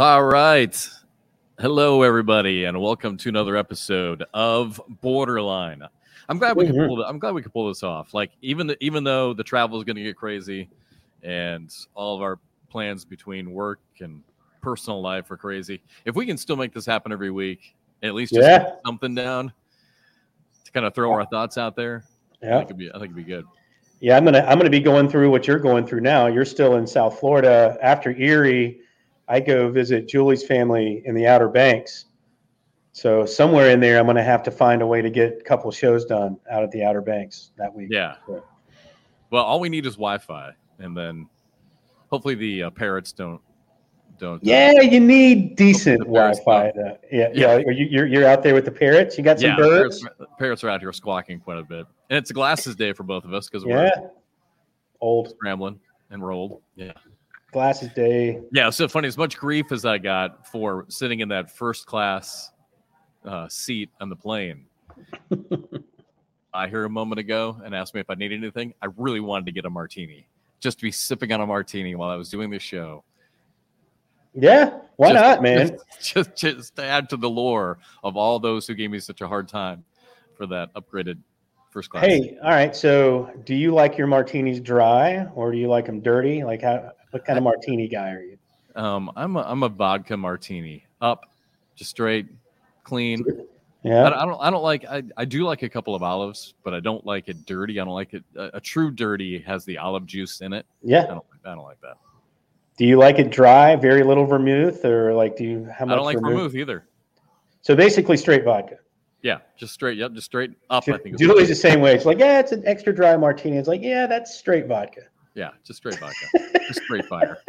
All right. Hello, everybody, and welcome to another episode of BoarderLine. I'm glad we could Mhm. pull. it- I'm glad we could pull this off. Like even the, even though the travel is going to get crazy, and all of our plans between work and personal life are crazy, if we can still make this happen every week, at least just Yeah. something down to kind of throw our thoughts out there, I Yeah, think it'd be. I think it'd be good. yeah. I'm gonna I'm gonna be going through what you're going through now. You're still in South Florida. After Erie, I go visit Julie's family in the Outer Banks. So somewhere in there, I'm gonna have to find a way to get a couple shows done out at the Outer Banks that week. Yeah. Well, all we need is Wi-Fi, and then hopefully the uh, parrots don't don't. uh, Yeah, you need decent Wi-Fi. Yeah, Yeah. yeah. Are you, you're you're out there with the parrots. You got some yeah, birds. Parrots, parrots are out here squawking quite a bit, and it's a glasses day for both of us because Yeah. we're Old scrambling and rolled. Yeah, glasses day. yeah. So funny. As much grief as I got for sitting in that first class uh, seat on the plane, I heard a moment ago and asked me if I needed anything. I really wanted to get a martini, just to be sipping on a martini while I was doing this show. Yeah, why Just- not, man? Just, just, just to add to the lore of all those who gave me such a hard time for that upgraded first class. Hey, all right. So, do you like your martinis dry or do you like them dirty? Like, how? What kind of martini guy are you? Um, I'm a, I'm a vodka martini, up, just straight, clean. Yeah. don't- I don't I don't like I, I do like a couple of olives, but I don't like it dirty. I don't like it. A, a true dirty has the olive juice in it. Yeah. I don't I don't like that. Do you like it dry, very little vermouth, or like do you how much I don't like vermouth either. So basically, straight vodka. Yeah, just straight. Yep, just straight up. I think. Julie's the same way. It's like, yeah, it's an extra dry martini. It's like, yeah, that's straight vodka. Yeah, just straight vodka. just straight fire.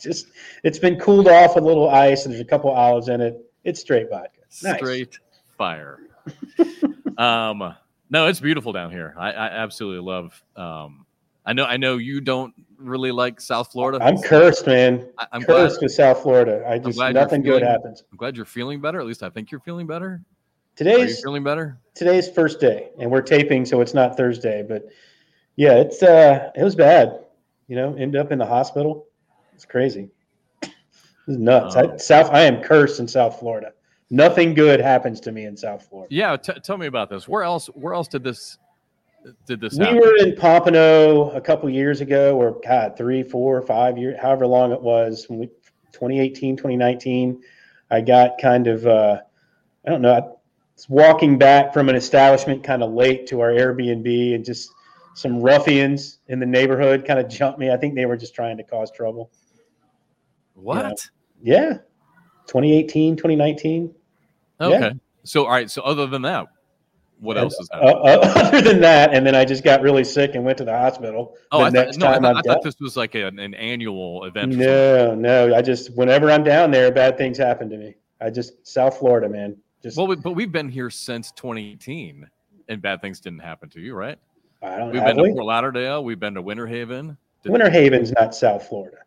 Just it's been cooled off with a little ice, and there's a couple olives in it. It's straight vodka. Nice. Straight fire. um, no, it's beautiful down here. I, I absolutely love. Um, I know. I know you don't really like South Florida. I'm cursed, man. I, I'm glad. cursed with South Florida. I just glad nothing good feeling- happens. I'm glad you're feeling better. At least I think you're feeling better. Are you Today's feeling better? today's first day and we're taping so it's not thursday but yeah it's uh it was bad you know ended up in the hospital it's crazy this is nuts I, Oh. south i am cursed in south florida nothing good happens to me in south florida Yeah. T- tell me about this. Where else? Where else did this? Did this we happen? were in pompano a couple years ago or god three four five years however long it was when we 2018 2019 i got kind of uh i don't know I was walking back from an establishment kind of late to our airbnb and just some ruffians in the neighborhood kind of jumped me i think they were just trying to cause trouble what? yeah 2018 2019 Okay. So all right. So other than that, what else is uh, happening? uh, other than that and then i just got really sick and went to the hospital oh, the I next thought, no, I time thought, I thought this was like an, an annual event. No, no. I just whenever I'm down there, bad things happen to me. I just South Florida, man. Just Well, we, but we've been here since 2018, and bad things didn't happen to you, right? I don't We've been to Fort Lauderdale. We've been to Winter Haven. Did- Winter Haven's not South Florida.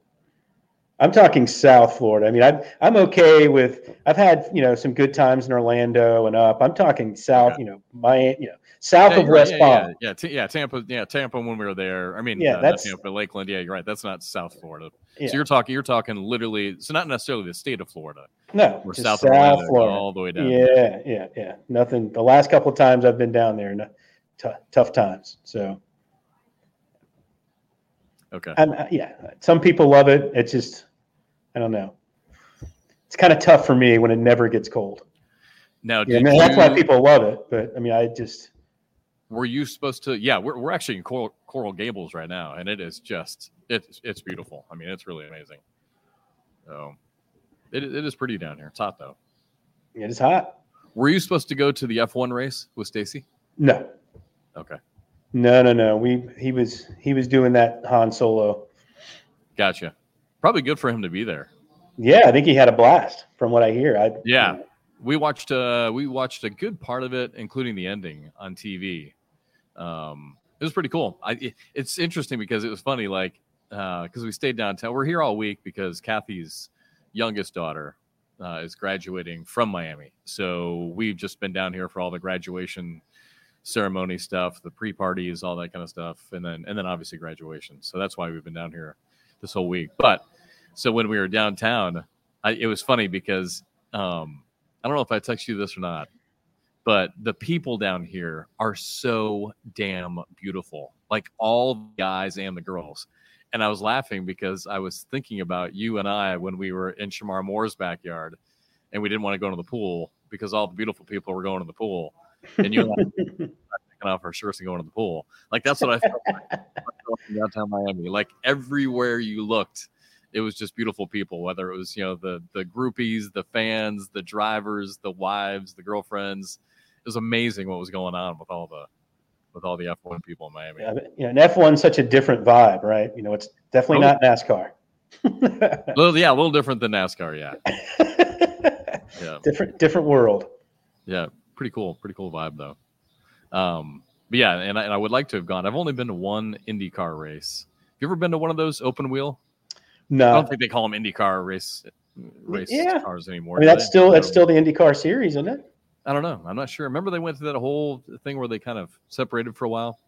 I'm talking South Florida. I mean, I'm I'm okay with. I've had you know some good times in Orlando and up. I'm talking South. Okay. You know, my you know south Yeah, of. West yeah, Palm. Yeah, yeah, yeah, Tampa. Yeah, Tampa. When we were there, I mean, Yeah, uh, that's- Tampa, Lakeland. Yeah, you're right. That's not South Florida. Yeah. So you're talking. You're talking literally. So not necessarily the state of Florida. No, We're south South of Orlando, Florida. all the way down. Yeah, yeah, yeah. Nothing. The last couple of times I've been down there, no, t- tough times. So, Okay. I'm, uh, yeah, some people love it. It's just, I don't know. It's kind of tough for me when it never gets cold. Now, Yeah, I mean, that's why people love it. But I mean, I just, were you supposed to? Yeah, we're, we're actually in Coral, Coral Gables right now, and it is just it's it's beautiful. I mean, it's really amazing. So, it, it is pretty down here. It's hot though. it is hot. Were you supposed to go to the F1 race with Stacy? No, Okay, no, no, no. We he was he was doing that Han Solo. gotcha. Probably good for him to be there. Yeah, I think he had a blast from what I hear. I Yeah. We watched uh we watched a good part of it, including the ending on TV. Um, it was pretty cool. I it- it's interesting because it was funny, like because we stayed downtown. We're here all week because Kathy's youngest daughter uh, is graduating from Miami, so we've just been down here for all the graduation ceremony stuff, the pre-parties, all that kind of stuff, and then and then obviously graduation. So that's why we've been down here this whole week. But so when we were downtown, I, it was funny because um, I don't know if I text you this or not, but the people down here are so damn beautiful. Like all the guys and the girls. And I was laughing because I was thinking about you and I when we were in Shamar Moore's backyard and we didn't want to go to the pool because all the beautiful people were going to the pool. And you and I taking off our shirts and going to the pool. Like that's what I felt like in downtown Miami. Like everywhere you looked, it was just beautiful people, whether it was, you know, the the groupies, the fans, the drivers, the wives, the girlfriends. It was amazing what was going on with all the with all the F1 people in Miami. Yeah, you know, and F1's such a different vibe, right? You know, it's definitely Oh. not NASCAR. A little, yeah, a little different than NASCAR. Yeah, yeah, different different world. yeah. Pretty cool, pretty cool vibe though. Um, but yeah, and I, and I would like to have gone. I've only been to one IndyCar race. Have you ever been to one of those open wheel? No, I don't think they call them IndyCar race race Yeah. cars anymore. I mean that's they? still that's still the IndyCar series, isn't it? I don't know. I'm not sure. Remember they went through that whole thing where they kind of separated for a while.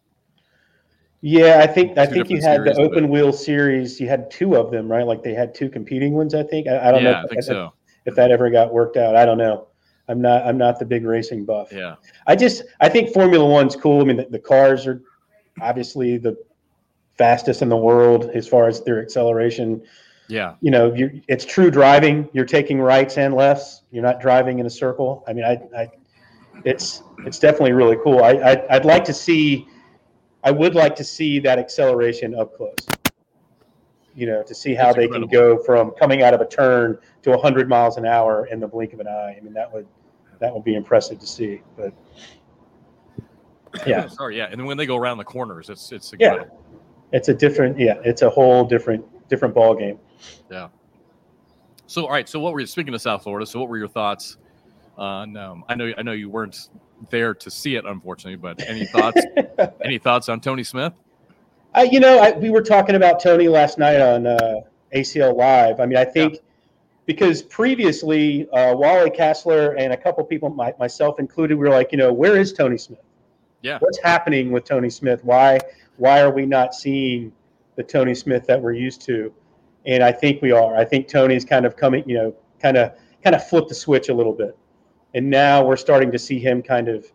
Yeah, I think I think you had the series, open wheel series. You had two of them, right? Like they had two competing ones. I think. I, I don't yeah, know I if, think so. if that ever got worked out. I don't know. I'm not. I'm not the big racing buff. Yeah, I just. I think Formula One's cool. I mean, the, the cars are obviously the fastest in the world as far as their acceleration. yeah, You know, you it's true driving. You're taking rights and lefts. You're not driving in a circle. I mean, I. I it's it's definitely really cool. I, I I'd like to see. I would like to see that acceleration up close. You know, to see how That's they incredible. can go from coming out of a turn to 100 miles an hour in the blink of an eye. I mean, that would that would be impressive to see. But yeah, Sorry, yeah. And then when they go around the corners, it's it's Yeah. it's a different. Yeah, it's a whole different different ball game. Yeah. So, all right. So, what were you speaking of South Florida? So, what were your thoughts on? Um, I know I know you weren't there to see it, unfortunately, but any thoughts? any thoughts on Tony Smith? I, you know, I, we were talking about Tony last night on uh, ACL Live. I mean, I think because previously uh, Wally Kessler and a couple people, my, myself included, we were like, you know, where is Tony Smith? Yeah. What's happening with Tony Smith? Why why are we not seeing the Tony Smith that we're used to? And I think we are. I think Tony's kind of coming, you know, kind of kind of flipped the switch a little bit. And now we're starting to see him kind of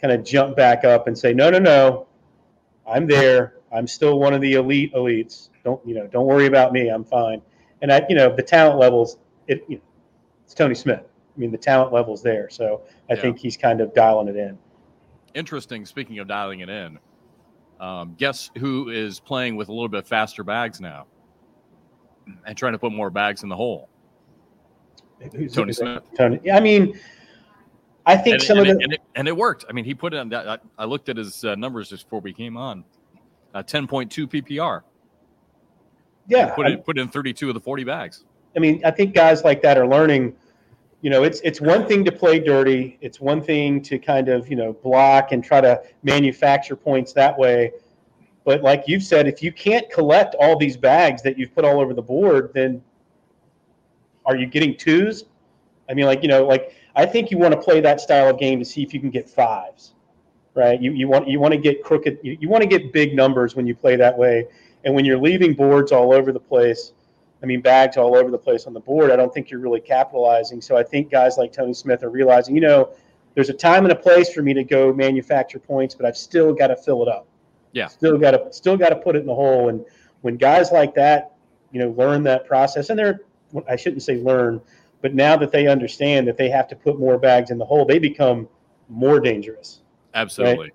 kind of jump back up and say, no, no, no, I'm there. I'm still one of the elite elites. Don't you know? Don't worry about me. I'm fine. And I, you know, the talent levels. It, you know, it's Tony Smith. I mean, the talent levels there. So I Yeah. think he's kind of dialing it in. Interesting. Speaking of dialing it in, um, guess who is playing with a little bit faster bags now and trying to put more bags in the hole? Who's- Tony? Smith. Tony. I mean, I think and, some and of it, the and, it, and it worked. I mean, he put it on. I, I looked at his uh, numbers just before we came on. Uh, Ten point two PPR. yeah. Put I, it put in thirty two of the forty bags. I mean, I think guys like that are learning. You know, it's it's one thing to play dirty. It's one thing to kind of you know block and try to manufacture points that way. But like you've said, if you can't collect all these bags that you've put all over the board, then are you getting twos? I mean, like you know, like I think you want to play that style of game to see if you can get fives, right? You you want you want to get crooked. You, you want to get big numbers when you play that way. And when you're leaving boards all over the place, I mean, bags all over the place on the board. I don't think you're really capitalizing. So I think guys like Tony Smith are realizing, you know, there's a time and a place for me to go manufacture points, but I've still got to fill it up. Yeah. Still got to still got to put it in the hole. And when guys like that, you know, learn that process, and they're I shouldn't say learn, but now that they understand that they have to put more bags in the hole, they become more dangerous. Absolutely.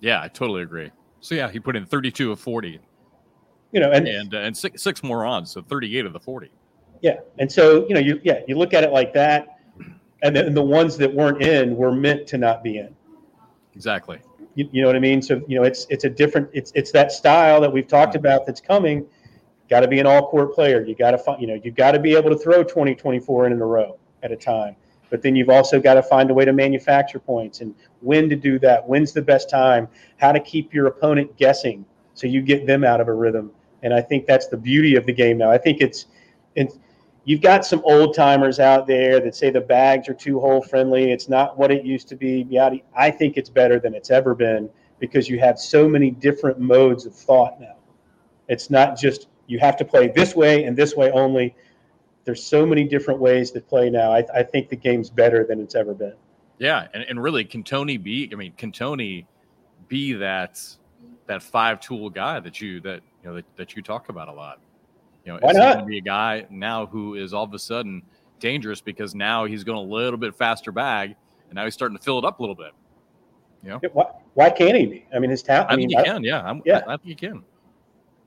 Yeah, I totally agree. So yeah, he put in thirty two of forty, You know, and and uh, and six six more on, so thirty eight of the forty. Yeah, and so you know, you yeah, you look at it like that, and then the ones that weren't in were meant to not be in. Exactly. You, you know what I mean? So you know, it's it's a different it's it's that style that we've talked about that's coming. Got to be an all court player. You got to find you know you got to be able to throw 20, 24 in, in a row at a time. But then you've also got to find a way to manufacture points and when to do that. When's the best time? How to keep your opponent guessing so you get them out of a rhythm. And I think that's the beauty of the game now. I think it's it's you've got some old timers out there that say the bags are too hole friendly. It's not what it used to be. Yada. I think it's better than it's ever been because you have so many different modes of thought now. It's not just you have to play this way and this way only. there's so many different ways to play now. I, I think the game's better than it's ever been. Yeah, and, and really, can Tony be? I mean, can Tony be that that five tool guy that you that you know that, that you talk about a lot? You know, Why is not? he going to be a guy now who is all of a sudden dangerous because now he's going a little bit faster bag, and now he's starting to fill it up a little bit. Yeah, Why, why can't he be? I mean, his talent. I, I, mean, he I- can. Yeah, I'm, Yeah. I, I think he can.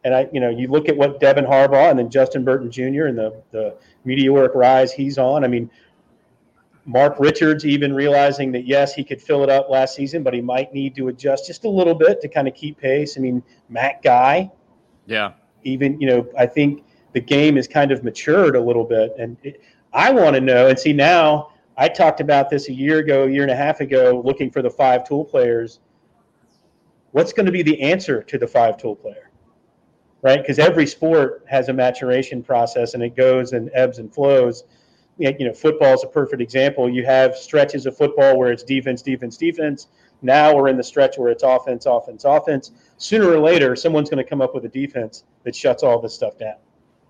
and I, you know, you look at what Devin Harbaugh and then Justin Burton Jr. and the the meteoric rise he's on. I mean, Mark Richards even realizing that yes, he could fill it up last season, but he might need to adjust just a little bit to kind of keep pace. I mean, Matt Guy, Yeah, even you know, I think the game has kind of matured a little bit, and it, I want to know and see now. I talked about this a year ago, a year and a half ago, looking for the five tool players. What's going to be the answer to the five tool player? Right? Because every sport has a maturation process and it goes and ebbs and flows. You know, football is a perfect example. You have stretches of football where it's defense, defense, defense. Now we're in the stretch where it's offense, offense, offense. Sooner or later, someone's going to come up with a defense that shuts all this stuff down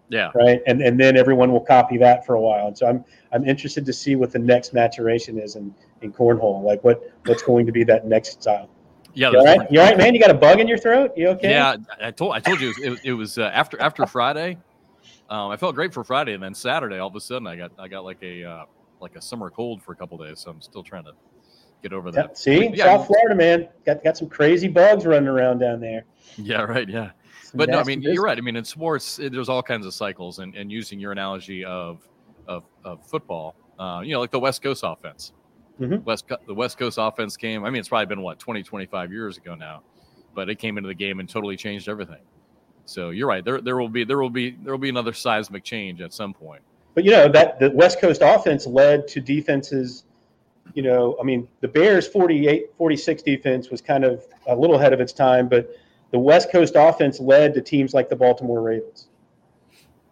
yeah, right? And and then everyone will copy that for a while. And so I'm I'm interested to see what the next maturation is in in cornhole. Like what what's going to be that next style. yeah. You all right? You all right, man? You got a bug in your throat? You okay? Yeah, I told I told you it was, it, it was uh, after after Friday. Um, I felt great for Friday, and then Saturday, all of a sudden, I got I got like a uh, like a summer cold for a couple days. So I'm still trying to get over that. See, Yeah. South Florida, man, got got some crazy bugs running around down there. Yeah, right. Yeah, Some but no, I mean business. you're right. I mean in sports, it, there's all kinds of cycles, and, and using your analogy of of, of football, uh, you know, like the West Coast offense. Mhm. West the West Coast offense came. I mean, it's probably been what 20, 25 years ago now, but it came into the game and totally changed everything. So you're right. There there will be there will be there will be another seismic change at some point. But you know that the West Coast offense led to defenses. You know, I mean, the Bears 48, 46 defense was kind of a little ahead of its time, but the West Coast offense led to teams like the Baltimore Ravens.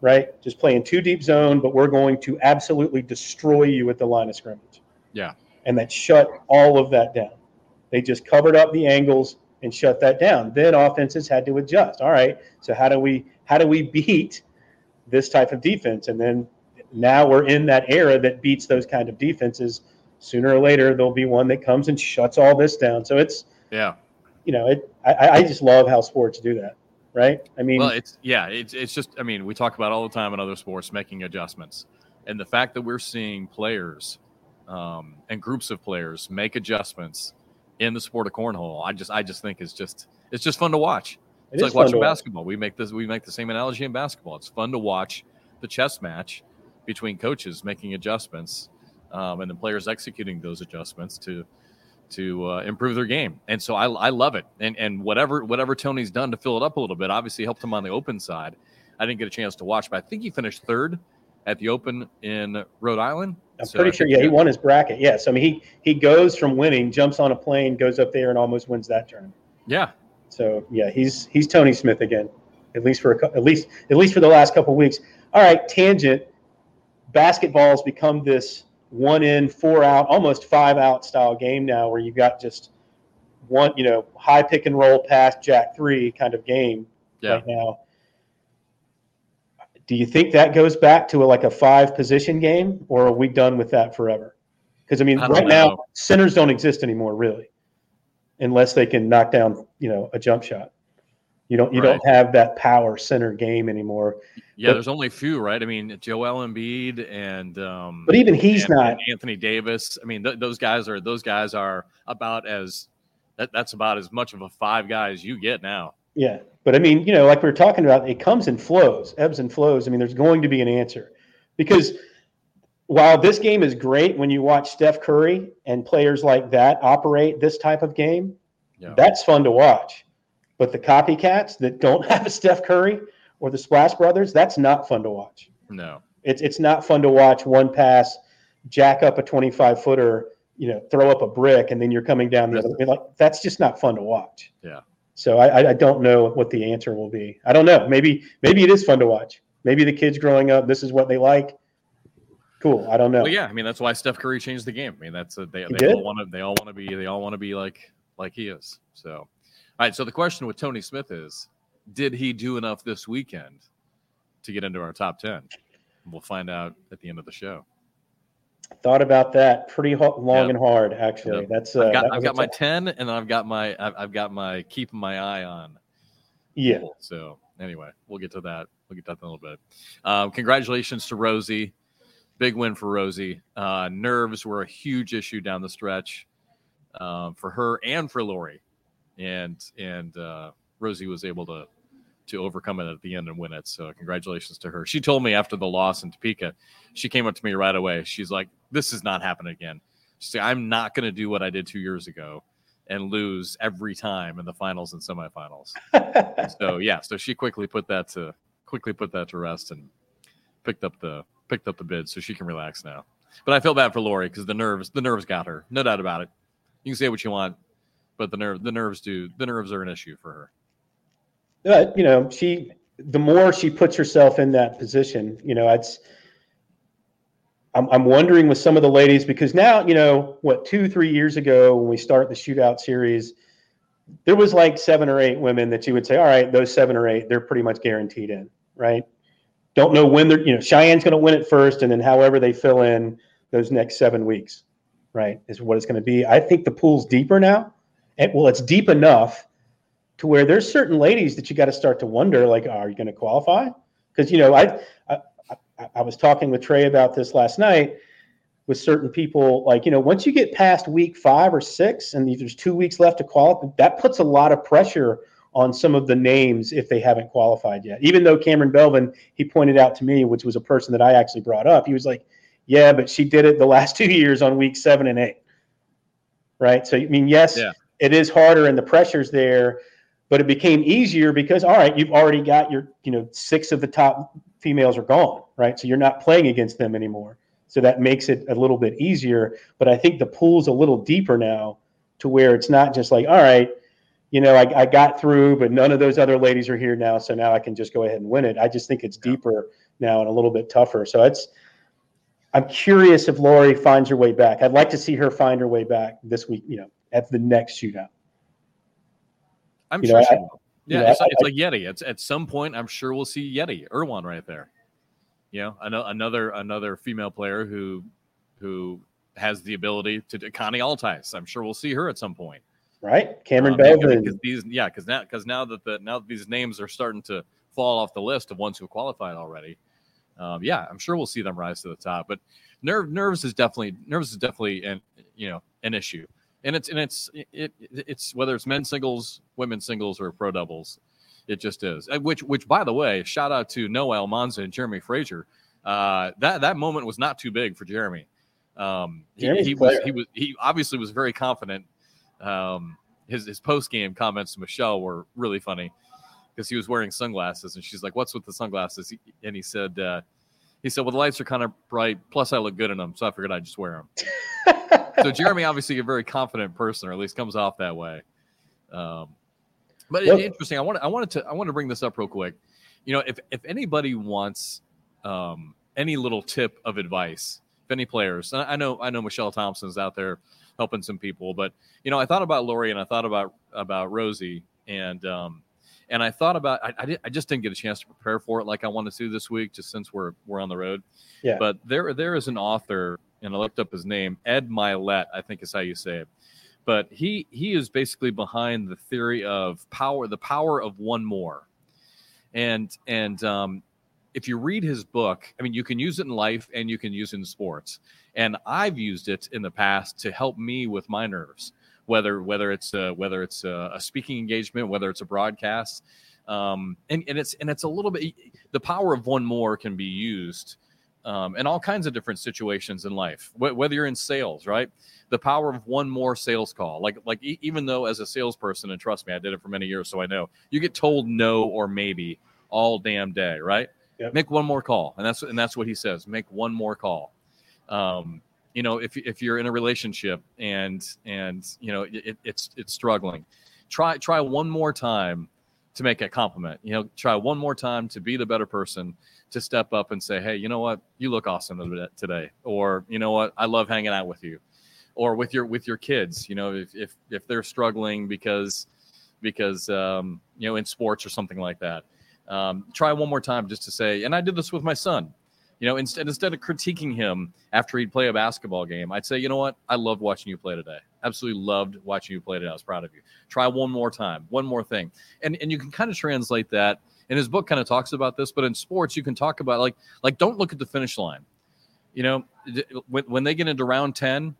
Right, just playing two deep zone, but we're going to absolutely destroy you at the line of scrimmage. Yeah. and that shut all of that down. They just covered up the angles and shut that down. Then offenses had to adjust. All right, so how do we how do we beat this type of defense? And then now we're in that era that beats those kind of defenses. Sooner or later, there'll be one that comes and shuts all this down. So it's Yeah. you know it. I, I just love how sports do that, right? I mean, Well, it's yeah, it's it's just I mean, we talk about all the time in other sports making adjustments. And the fact that we're seeing players um, and groups of players make adjustments in the sport of cornhole, I just I just think is just it's just fun to watch. it It's like watching to watch. basketball. We make this we make the same analogy in basketball. It's fun to watch the chess match between coaches making adjustments um, and the players executing those adjustments to to uh, improve their game. And so I, I love it. And and whatever whatever Tony's done to fill it up a little bit, obviously helped him on the open side. I didn't get a chance to watch, but I think he finished third at the Open in Rhode Island. I'm So pretty sure. Yeah, he won his bracket. Yes, I mean he he goes from winning, jumps on a plane, goes up there, and almost wins that tournament. Yeah, So yeah, he's he's Tony Smith again, at least for a, at least at least for the last couple of weeks. All right, tangent. Basketball has become this one in, four out, almost five out style game now, where you've got just one, you know, high pick and roll past Jack three kind of game yeah. right now. Do you think that goes back to a, like a five position game, or are we done with that forever? Because I mean, I right now centers don't exist anymore, really, unless they can knock down, you know, a jump shot. You don't you Right. don't have that power center game anymore. Yeah, But- there's only a few, right? I mean, Joel Embiid and um, But even he's and- not. and Anthony Davis. I mean, th- those guys are those guys are about as that, that's about as much of a five guy as you get now. Yeah, but I mean, you know, like we are talking about, it comes and flows, ebbs and flows. I mean, there's going to be an answer because while this game is great when you watch Steph Curry and players like that operate this type of game, Yeah. that's fun to watch. But the copycats that don't have a Steph Curry or the Splash Brothers, that's not fun to watch. No. It's it's not fun to watch one pass, jack up a 25 footer, you know, throw up a brick, and then you're coming down the other. Like that's just not fun to watch. Yeah. So I, I- don't know what the answer will be. I don't know. Maybe maybe it is fun to watch. Maybe the kids growing up, this is what they like. Cool. I don't know. Well, yeah. I mean, that's why Steph Curry changed the game. I mean, that's a, they, He they all want to they all want to be they all want to be like like he is. So, all right. So the question with Tony Smith is, did he do enough this weekend to get into our top ten? We'll find out at the end of the show. Thought about that pretty ho- long and hard, actually. Yep. That's uh, I've got, that I've got my ten, and I've got my I've, I've got my keeping my eye on. Yeah. So anyway, we'll get to that. We'll get to that in a little bit. Um, congratulations to Rosie. Big win for Rosie. Uh, nerves were a huge issue down the stretch um, for her and for Lori, and and uh, Rosie was able to to overcome it at the end and win it. So congratulations to her. She told me after the loss in Topeka, she came up to me right away. She's like, "This is not happening again." She said, "I'm not going to do what I did two years ago." and lose every time in the finals and semifinals. so yeah, so she quickly put that to quickly put that to rest and picked up the picked up the bid so she can relax now. But I feel bad for Lori because the nerves the nerves got her, no doubt about it. You can say what you want, but the nerve the nerves do the nerves are an issue for her. But you know, she the more she puts herself in that position, you know, it's I'm, I'm wondering with some of the ladies because now you know what two three years ago when we start the shootout series there was like seven or eight women that you would say all right those seven or eight they're pretty much guaranteed in right don't know when they're you know cheyenne's going to win it first and then however they fill in those next seven weeks right is what it's going to be i think the pool's deeper now and well it's deep enough to where there's certain ladies that you got to start to wonder like are you going to qualify because you know I, I I was talking with Trey about this last night with certain people. Like, you know, once you get past week five or six and there's two weeks left to qualify, that puts a lot of pressure on some of the names if they haven't qualified yet. Even though Cameron Belvin, he pointed out to me, which was a person that I actually brought up, he was like, yeah, but she did it the last two years on week seven and eight. Right. So, I mean, yes, yeah. It is harder and the pressure's there, but it became easier because, all right, you've already got your, you know, six of the top females are gone, right? So you're not playing against them anymore. So that makes it a little bit easier. But I think the pool's a little deeper now to where it's not just like, all right, you know, I, I got through, but none of those other ladies are here now. So now I can just go ahead and win it. I just think it's deeper now and a little bit tougher. So it's, I'm curious if Lori finds her way back. I'd like to see her find her way back this week, you know, at the next shootout. I'm you sure know, she will. Yeah, it's, I, it's like Yeti. It's at some point. I'm sure we'll see Yeti Irwan right there. You know, another another female player who who has the ability to Connie Altice. I'm sure we'll see her at some point. Right, Cameron um, Belvin. These, yeah, because now because now that the now that these names are starting to fall off the list of ones who qualified already. Um, yeah, I'm sure we'll see them rise to the top. But nerve nerves is definitely nerves is definitely an you know an issue and it's and it's it, it's whether it's men's singles, women's singles, or pro doubles, it just is. Which which by the way, shout out to Noel Monza and Jeremy Frazier. Uh, that that moment was not too big for Jeremy. Um, he, he was he was he obviously was very confident. Um, his his post game comments to Michelle were really funny because he was wearing sunglasses and she's like, "What's with the sunglasses?" And he said, uh, "He said, well, the lights are kind of bright. Plus, I look good in them, so I figured I'd just wear them." so Jeremy, obviously, a very confident person, or at least comes off that way. Um, but yep. interesting. I want I wanted to I want to bring this up real quick. You know, if if anybody wants um, any little tip of advice, if any players, I know I know Michelle Thompson's out there helping some people, but you know, I thought about Lori and I thought about about Rosie and um, and I thought about I, I, did, I just didn't get a chance to prepare for it like I wanted to this week, just since we're we're on the road. Yeah. But there there is an author and I looked up his name, Ed Mylett, I think is how you say it. But he he is basically behind the theory of power, the power of one more. And and um, if you read his book, I mean, you can use it in life and you can use it in sports. And I've used it in the past to help me with my nerves, whether whether it's a, whether it's a, a speaking engagement, whether it's a broadcast, um, and and it's and it's a little bit. The power of one more can be used um, and all kinds of different situations in life, Wh- whether you're in sales, right? The power of one more sales call. Like, like e- even though as a salesperson, and trust me, I did it for many years, so I know you get told no or maybe all damn day, right? Yep. Make one more call, and that's and that's what he says. Make one more call. Um, you know, if if you're in a relationship and and you know it, it's it's struggling, try try one more time to make a compliment. You know, try one more time to be the better person to step up and say, "Hey, you know what? You look awesome today," or "You know what? I love hanging out with you," or with your with your kids. You know, if if if they're struggling because because um, you know in sports or something like that, um, try one more time just to say. And I did this with my son. You know, instead instead of critiquing him after he'd play a basketball game, I'd say, you know what? I loved watching you play today. Absolutely loved watching you play today. I was proud of you. Try one more time, one more thing, and and you can kind of translate that. And his book kind of talks about this, but in sports, you can talk about like like don't look at the finish line. You know, when when they get into round ten,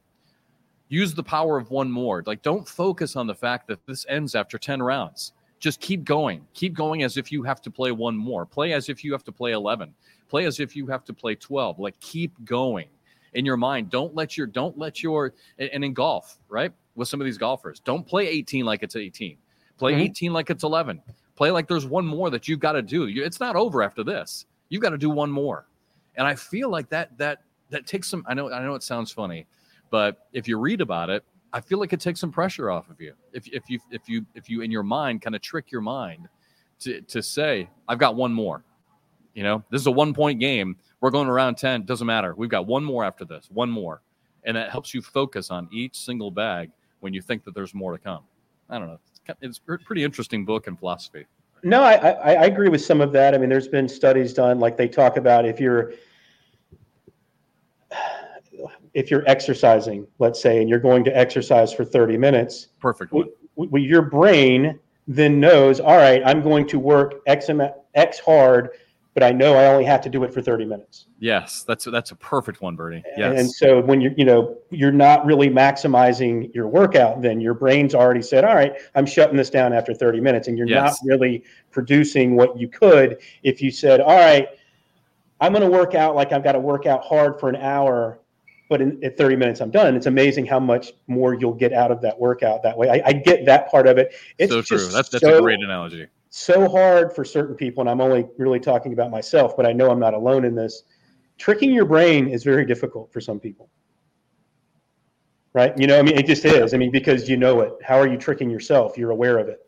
use the power of one more. Like don't focus on the fact that this ends after ten rounds just keep going. Keep going as if you have to play one more. Play as if you have to play 11. Play as if you have to play 12. Like keep going in your mind. Don't let your don't let your and in golf, right? With some of these golfers, don't play 18 like it's 18. Play mm-hmm. 18 like it's 11. Play like there's one more that you've got to do. It's not over after this. You've got to do one more. And I feel like that that that takes some I know I know it sounds funny, but if you read about it, I feel like it takes some pressure off of you. If, if you if you if you in your mind kind of trick your mind to to say I've got one more. You know, this is a one point game. We're going around 10. Doesn't matter. We've got one more after this, one more. And that helps you focus on each single bag when you think that there's more to come. I don't know. It's, a pretty interesting book in philosophy. No, I, I, I agree with some of that. I mean, there's been studies done, like they talk about if you're if you're exercising, let's say, and you're going to exercise for 30 minutes, perfect. W- w- your brain then knows, all right, I'm going to work X, X hard, but I know I only have to do it for 30 minutes. Yes, that's that's a perfect one, Bernie. Yes. And so when you're, you know, you're not really maximizing your workout, then your brain's already said, all right, I'm shutting this down after 30 minutes, and you're yes. not really producing what you could if you said, all right, I'm going to work out like I've got to work out hard for an hour but in, at 30 minutes I'm done. It's amazing how much more you'll get out of that workout that way. I, I get that part of it. It's so true. That's, that's so, a great analogy. So hard for certain people, and I'm only really talking about myself, but I know I'm not alone in this. Tricking your brain is very difficult for some people. Right? You know, I mean, it just is. I mean, because you know it. How are you tricking yourself? You're aware of it.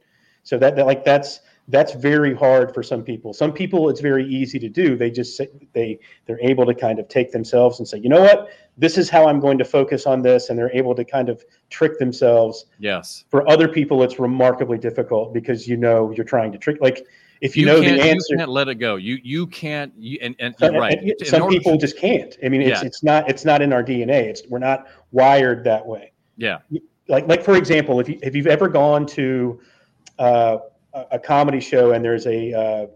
So that, that like that's that's very hard for some people. Some people it's very easy to do. They just say, they they're able to kind of take themselves and say, you know what, this is how I'm going to focus on this, and they're able to kind of trick themselves. Yes. For other people, it's remarkably difficult because you know you're trying to trick. Like if you, you know the answer, you can't let it go. You you can't. You, and and you're right. And some people to, just can't. I mean, it's yeah. it's not it's not in our DNA. It's we're not wired that way. Yeah. Like like for example, if you if you've ever gone to uh, a comedy show and there's a uh,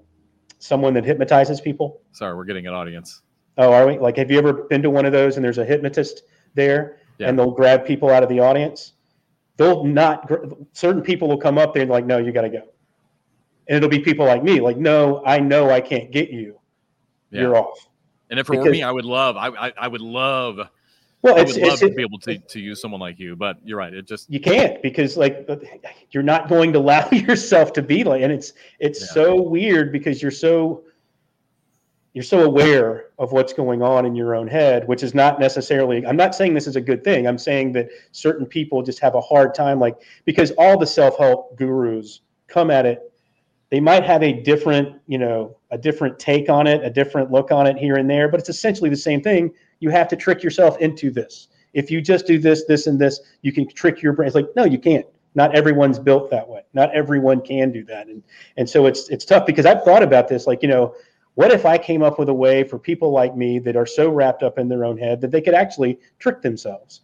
someone that hypnotizes people. Sorry, we're getting an audience. Oh, are we? Like, have you ever been to one of those and there's a hypnotist there yeah. and they'll grab people out of the audience? They'll not. Certain people will come up there and like, no, you got to go. And it'll be people like me, like, no, I know I can't get you. Yeah. You're off. And if it because, were me, I would love, I, I, I would love well, I would love to be able to, to use someone like you, but you're right. It just you can't because like you're not going to allow yourself to be like, and it's it's yeah. so weird because you're so you're so aware of what's going on in your own head, which is not necessarily. I'm not saying this is a good thing. I'm saying that certain people just have a hard time, like because all the self help gurus come at it. They might have a different, you know, a different take on it, a different look on it here and there, but it's essentially the same thing you have to trick yourself into this. If you just do this, this, and this, you can trick your brain. It's like, no, you can't. Not everyone's built that way. Not everyone can do that. And and so it's it's tough because I've thought about this. Like, you know, what if I came up with a way for people like me that are so wrapped up in their own head that they could actually trick themselves?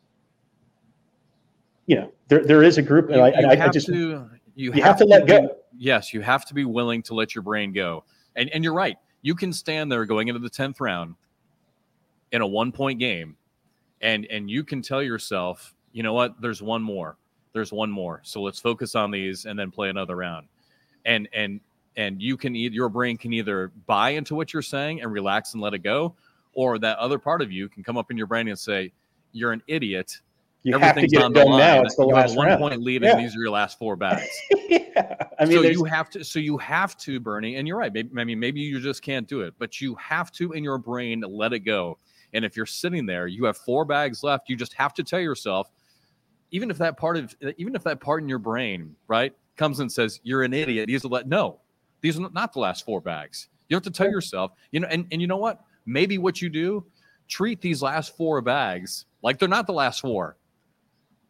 You know, there there is a group. You, I, you I, have I just to, you, you have, have, to let go. Be, yes, you have to be willing to let your brain go. And and you're right. You can stand there going into the tenth round in a one point game and and you can tell yourself you know what there's one more there's one more so let's focus on these and then play another round and and and you can either your brain can either buy into what you're saying and relax and let it go or that other part of you can come up in your brain and say you're an idiot you Everything's have to get it done now. It's the you last one round. point lead, yeah. and these are your last four bags. yeah, I mean, so you have to. So you have to, Bernie, and you're right. Maybe, I mean, maybe you just can't do it, but you have to in your brain let it go and if you're sitting there, you have four bags left. You just have to tell yourself, even if that part of, even if that part in your brain, right, comes and says you're an idiot. These are let no, these are not the last four bags. You have to tell yourself, you know, and and you know what? Maybe what you do, treat these last four bags like they're not the last four,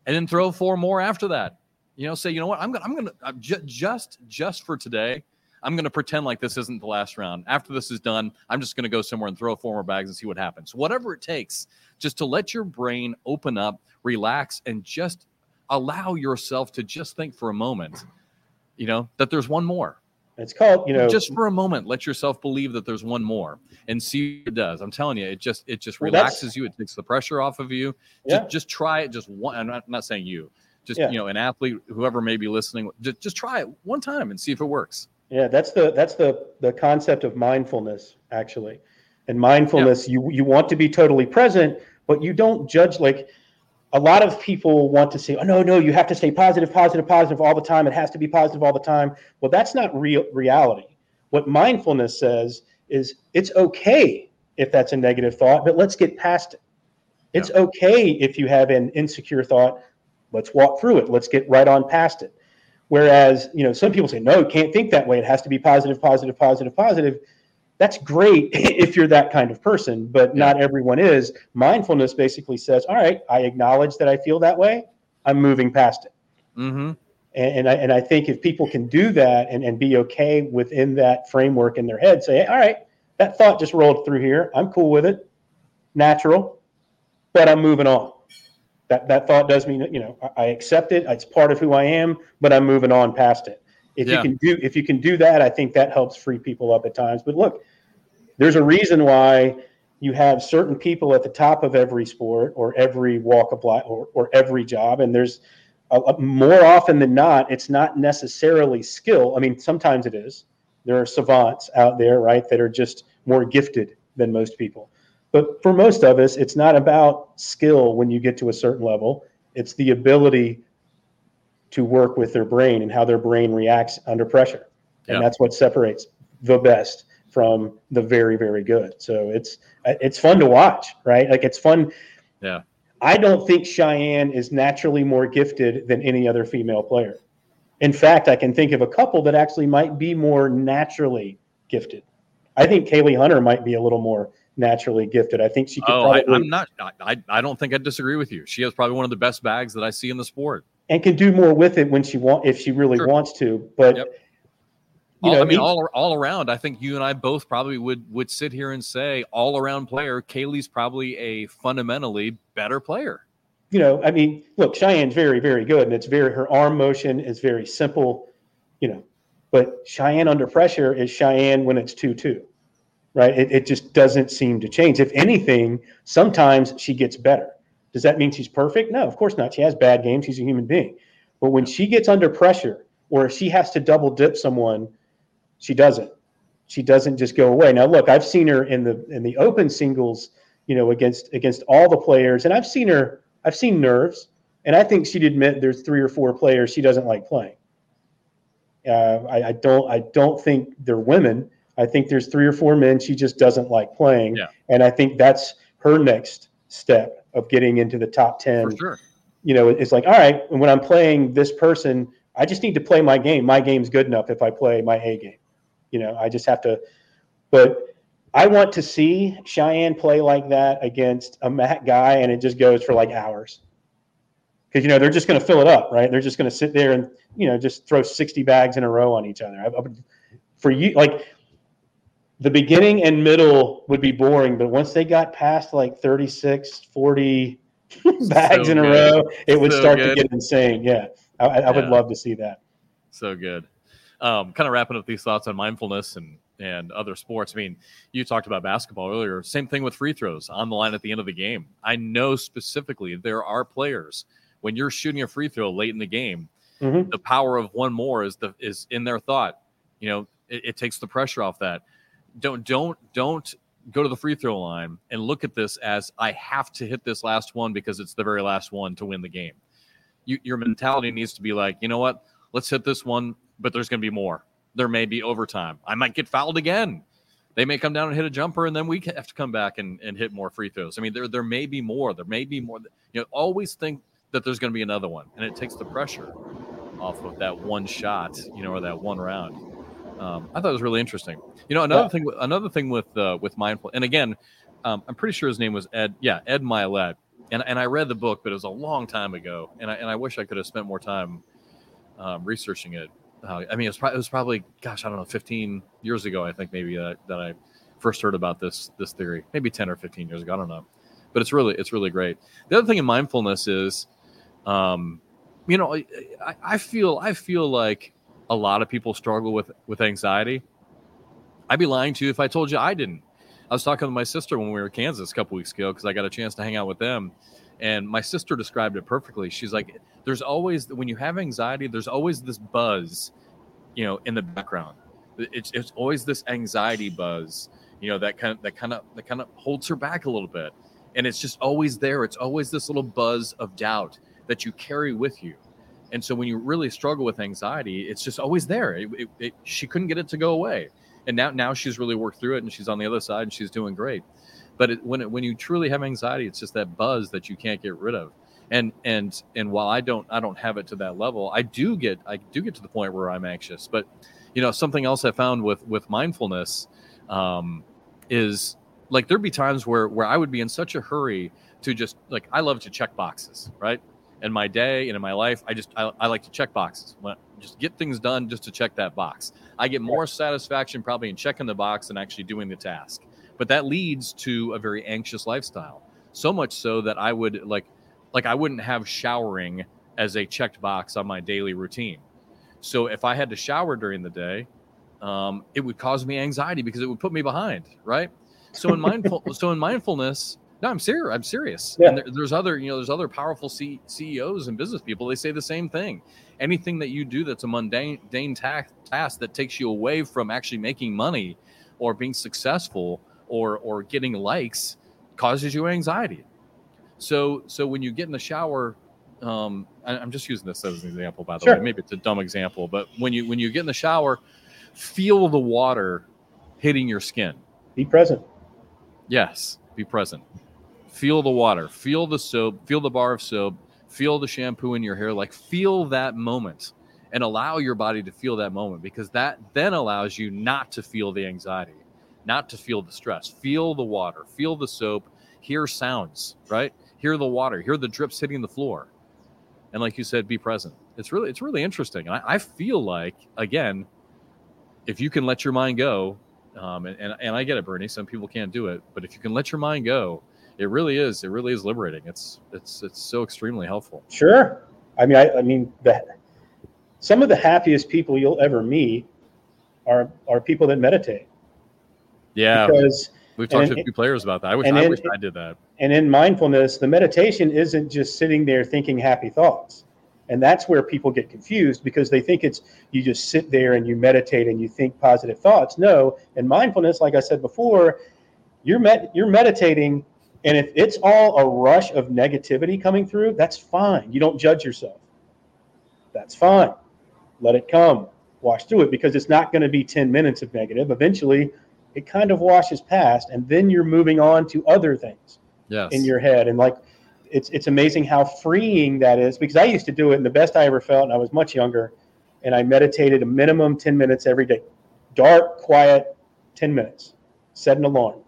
and then throw four more after that. You know, say, you know what? I'm gonna, I'm gonna, I'm just, just, just for today, I'm going to pretend like this isn't the last round. After this is done, I'm just going to go somewhere and throw four more bags and see what happens. Whatever it takes, just to let your brain open up, relax, and just allow yourself to just think for a moment, you know, that there's one more. It's called, you know, just for a moment, let yourself believe that there's one more and see what it does. I'm telling you, it just it just Well, relaxes you. It takes the pressure off of you. Yeah. Just just try it. Just one. I'm not, I'm not saying you. Just Yeah. you know, an athlete, whoever may be listening, just just try it one time and see if it works. Yeah, that's the that's the the concept of mindfulness actually. And mindfulness, you you want to be totally present, but you don't judge like a lot of people want to say, "Oh no, no, you have to stay positive, positive, positive all the time. It has to be positive all the time." Well, that's not real reality. What mindfulness says is it's okay if that's a negative thought, but let's get past it. It's okay if you have an insecure thought. Let's walk through it. Let's get right on past it. Whereas, you know, some people say, no, you can't think that way. It has to be positive, positive, positive, positive. That's great if you're that kind of person, but not everyone is. Mindfulness basically says, all right, I acknowledge that I feel that way. I'm moving past it. Mm-hmm. And, and, I, and I think if people can do that and, and be okay within that framework in their head, say, all right, that thought just rolled through here. I'm cool with it. Natural, but I'm moving on. That, that thought does mean, you know, I, I accept it. It's part of who I am, but I'm moving on past it. If Yeah. you can do, if you can do that, I think that helps free people up at times. But look, there's a reason why you have certain people at the top of every sport or every walk of life or, or every job. And there's a, a- more often than not, it's not necessarily skill. I mean, sometimes it is. There are savants out there, right, that are just more gifted than most people. But for most of us, it's not about skill when you get to a certain level. It's the ability to work with their brain and how their brain reacts under pressure. And that's what separates the best from the very, very good. So it's it's fun to watch, right? Like it's fun. Yeah. I don't think Cheyenne is naturally more gifted than any other female player. In fact, I can think of a couple that actually might be more naturally gifted. I think Kaylee Hunter might be a little more naturally gifted. I think she could Oh, I, probably I'm not. I, I I don't think I disagree with you. She has probably one of the best bags that I see in the sport. and can do more with it when she want if she really Sure. wants to. But Yep. you All- know, I mean, all all around, I think you and I both probably would would sit here and say, all around player, Kaylee's probably a fundamentally better player. you know, I mean, look, Cheyenne's very, very good, and it's very her arm motion is very simple, you know. But Cheyenne under pressure is Cheyenne when it's two-two, right? It, it just doesn't seem to change. If anything, sometimes she gets better. Does that mean she's perfect? No, of course not. She has bad games. She's a human being. But when she gets under pressure, or if she has to double dip someone, she doesn't. She doesn't just go away. Now, look, I've seen her in the in the open singles, you know, against against all the players, and I've seen her. I've seen nerves, and I think she'd admit there's three or four players she doesn't like playing. Uh, I, I don't. I don't think they're women. I think there's three or four men she just doesn't like playing, Yeah. and I think that's her next step of getting into the top ten For sure. you know, it's like, all right, when I'm playing this person, I just need to play my game. My game's good enough if I play my A game. You know, I just have to, but I want to see Cheyenne play like that against a Matt guy and it just goes for like hours. Because, you know, they're just going to fill it up, right? They're just going to sit there and, you know, just throw 60 bags in a row on each other. I, I for you, like, the beginning and middle would be boring, but once they got past like 36, 40 bags So in a good. row, it would So start good. to get insane. Yeah. I, I I would love to see that. So good. Um, kind of wrapping up these thoughts on mindfulness and and other sports. I mean, you talked about basketball earlier. Same thing with free throws on the line at the end of the game. I know specifically there are players when you're shooting a free throw late in the game, Mhm. the power of one more is the is in their thought. You know, it, it takes the pressure off that. Don't don't don't go to the free throw line and look at this as I have to hit this last one because it's the very last one to win the game. You, your mentality needs to be like, you know what? Let's hit this one, but there's going to be more. There may be overtime. I might get fouled again. They may come down and hit a jumper, and then we have to come back and, and hit more free throws. I mean, there there may be more. There may be more. You know, always think that there's going to be another one, and it takes the pressure off of that one shot, you know, or that one round. Um, I thought it was really interesting. You know, another Yeah. thing, another thing with uh, with mindful, and again, um, I'm pretty sure his name was Ed. Yeah, Ed Mylett. And and I read the book, but it was a long time ago, and I and I wish I could have spent more time um, researching it. uh, I mean, it was, probably, it was probably, gosh, I don't know, 15 years ago, I think maybe that, that I first heard about this this theory. Maybe 10 or 15 years ago, I don't know. But it's really it's really great. The other thing in mindfulness is, um, you know, I, I feel I feel like a lot of people struggle with with anxiety. I'd be lying to you if I told you I didn't. I was talking to my sister when we were in Kansas a couple weeks ago because I got a chance to hang out with them, and my sister described it perfectly. She's like, "There's always when you have anxiety, there's always this buzz, you know, in the background. It's it's always this anxiety buzz, you know, that kind of that kind of that kind of holds her back a little bit, and it's just always there. It's always this little buzz of doubt that you carry with you." And so when you really struggle with anxiety, it's just always there. It, it, it, she couldn't get it to go away. And now now she's really worked through it and she's on the other side and she's doing great. But when when you truly have anxiety it's just that buzz that you can't get rid of. And and and while i don't i don't have it to that level i do get i do get to the point where i'm anxious. But you know something else i found with with mindfulness um, is like there'd be times where where i would be in such a hurry to just like i love to check boxes right in my day and in my life i just i, I like to check boxes just get things done just to check that box. I get more satisfaction probably in checking the box than actually doing the task. But that leads to a very anxious lifestyle. So much so that I would like like I wouldn't have showering as a checked box on my daily routine. So if I had to shower during the day, um, it would cause me anxiety because it would put me behind, right? So in mindful so in mindfulness, no, I'm serious. I'm serious. Yeah. And there, there's other, you know, there's other powerful C- CEOs and business people. They say the same thing. Anything that you do that's a mundane, task, task that takes you away from actually making money, or being successful, or or getting likes, causes you anxiety. So so when you get in the shower, um, I, am just using this as an example, by the sure. way. Maybe it's a dumb example, but when you when you get in the shower, feel the water hitting your skin. Be present. Yes, be present feel the water, feel the soap, feel the bar of soap, feel the shampoo in your hair. Like, feel that moment and allow your body to feel that moment because that then allows you not to feel the anxiety, not to feel the stress. Feel the water, feel the soap, hear sounds, right? Hear the water, hear the drips hitting the floor. And like you said, be present. It's really, it's really interesting. And I, I feel like, again, if you can let your mind go, um, and, and, and I get it, Bernie, some people can't do it, but if you can let your mind go, it really is. It really is liberating. It's it's it's so extremely helpful. Sure. I mean, I, I mean that some of the happiest people you'll ever meet are are people that meditate. Yeah, because we've talked to a few players about that. I wish I in, wish I did that. And in mindfulness, the meditation isn't just sitting there thinking happy thoughts. And that's where people get confused because they think it's you just sit there and you meditate and you think positive thoughts. No, in mindfulness, like I said before, you're med- you're meditating and if it's all a rush of negativity coming through, that's fine. You don't judge yourself. That's fine. Let it come. Wash through it because it's not going to be 10 minutes of negative. Eventually, it kind of washes past, and then you're moving on to other things yes. in your head. And like, it's it's amazing how freeing that is because I used to do it, and the best I ever felt, and I was much younger, and I meditated a minimum 10 minutes every day. Dark, quiet, 10 minutes. Set an alarm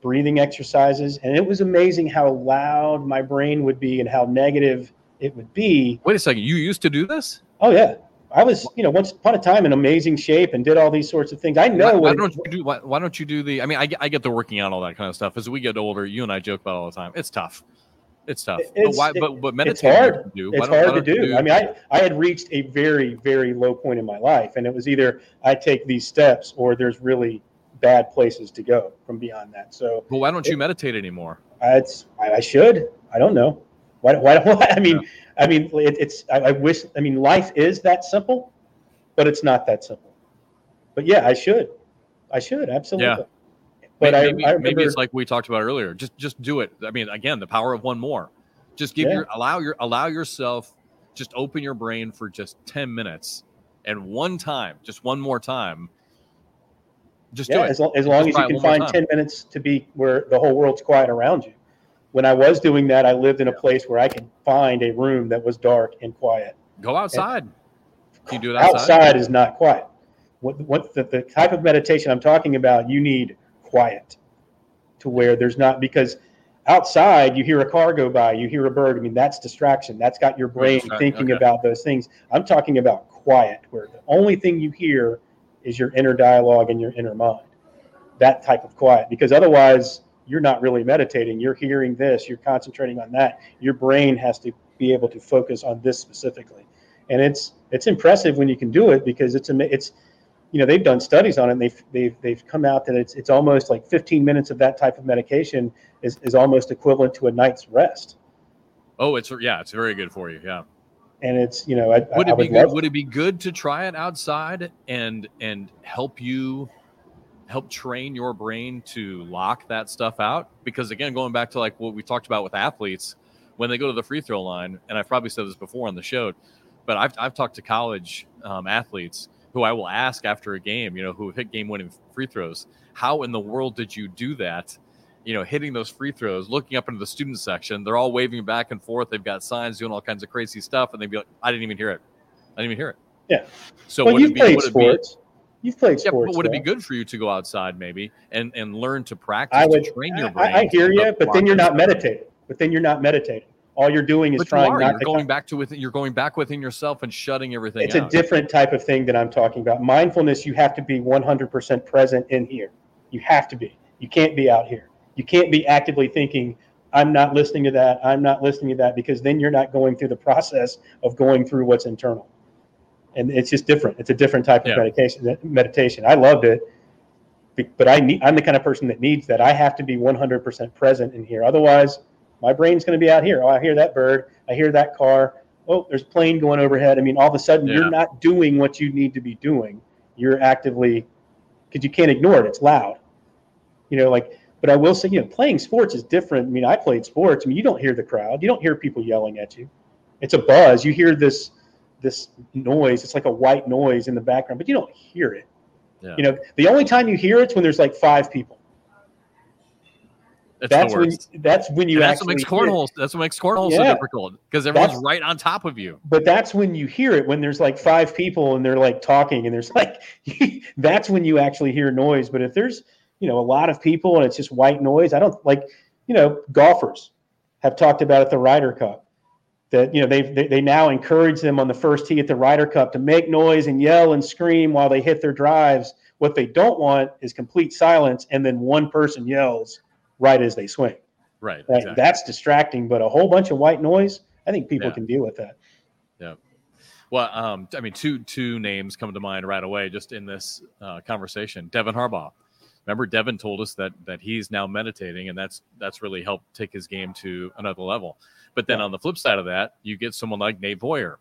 breathing exercises, and it was amazing how loud my brain would be and how negative it would be. Wait a second, you used to do this? Oh yeah, I was, you know, once upon a time in amazing shape and did all these sorts of things. I know. Why, why don't you do? Why, why, don't you do the? I mean, I, I get the working out all that kind of stuff. As we get older, you and I joke about all the time. It's tough. It's tough. It's, but why? It, but but meditating. It's hard. Do, it's hard to do. do. I mean, I I had reached a very very low point in my life, and it was either I take these steps or there's really bad places to go from beyond that. So, well, why don't you meditate anymore? Uh, it's I, I, should. I don't know. Why? Why? why I mean, yeah. I mean, it, it's. I, I, wish. I mean, life is that simple, but it's not that simple. But yeah, I should. I should absolutely. Yeah. But maybe, I, remember, maybe it's like we talked about earlier. Just just do it. I mean, again, the power of one more. Just give yeah. your allow your allow yourself. Just open your brain for just ten minutes, and one time, just one more time, just yeah, as, as long as you can find 10 minutes to be where the whole world's quiet around you. When I was doing that, I lived in a place where I could find a room that was dark and quiet. Go outside. And can you do it outside? Outside is not quiet. What, what the, the type of meditation I'm talking about, you need quiet to where there's not because outside you hear a car go by, you hear a bird. I mean, that's distraction. That's got your brain thinking okay. about those things. I'm talking about quiet, where the only thing you hear is your inner dialogue and your inner mind. That type of quiet, because otherwise you're not really meditating. You're hearing this, you're concentrating on that. Your brain has to be able to focus on this specifically, and it's it's impressive when you can do it because it's it's you know they've done studies on it and they've they've they've come out that it's it's almost like 15 minutes of that type of medication is is almost equivalent to a night's rest. Oh, it's yeah, it's very good for you. Yeah. And it's you know I, would I it be good? Would it be good to try it outside and and help you help train your brain to lock that stuff out? Because again, going back to like what we talked about with athletes, when they go to the free throw line, and I've probably said this before on the show, but I've I've talked to college um, athletes who I will ask after a game, you know, who hit game winning free throws, how in the world did you do that? You know, hitting those free throws, looking up into the student section, they're all waving back and forth. They've got signs doing all kinds of crazy stuff, and they'd be like, I didn't even hear it. I didn't even hear it. Yeah. So well, would you've it be, played would sports. It be, you've played yeah, sports. but would it be good for you to go outside maybe and and learn to practice I would to train your brain? I, I hear you, but then you're not meditating. But then you're not meditating. All you're doing is But you trying are. not You're to. going back to within. You're going back within yourself and shutting everything it's a different type of thing that I'm talking about. Mindfulness, you have to be 100% present in here. You have to be. You can't be out here. You can't be actively thinking, I'm not listening to that. I'm not listening to that, because then you're not going through the process of going through what's internal. And it's just different. It's a different type of Yeah. medication. Meditation. I loved it, but I need. I'm the kind of person that needs that. I have to be 100% present in here. Otherwise, my brain's going to be out here. Oh, I hear that bird. I hear that car. Oh, there's a plane going overhead. I mean, all of a sudden, Yeah. you're not doing what you need to be doing. You're actively, because you can't ignore it. It's loud. You know, like, but I will say, you know, playing sports is different. I mean, I played sports. I mean, you don't hear the crowd. You don't hear people yelling at you. It's a buzz. You hear this this noise. It's like a white noise in the background, but you don't hear it. Yeah. You know, the only time you hear it's when there's like five people. It's That's when that's when you And that's what actually makes hear it. cornhole. That's what makes cornhole so difficult because everyone's That's- right on top of you. but that's when you hear it when there's like five people and they're like talking and there's like that's when you actually hear noise but if there's you know a lot of people and it's just white noise i don't like you know golfers have talked about at the ryder cup that you know they they now encourage them on the first tee at the ryder cup to make noise and yell and scream while they hit their drives what they don't want is complete silence and then one person yells right as they swing Right. That- Exactly. that's distracting but a whole bunch of white noise i think people Yeah. can deal with that Yeah. Well, um, I mean, two two names come to mind right away just in this uh, conversation. Devin Harbaugh. Remember, Devin told us that that he's now meditating, and that's that's really helped take his game to another level. But then Yeah. on the flip side of that, you get someone like Nate Boyer,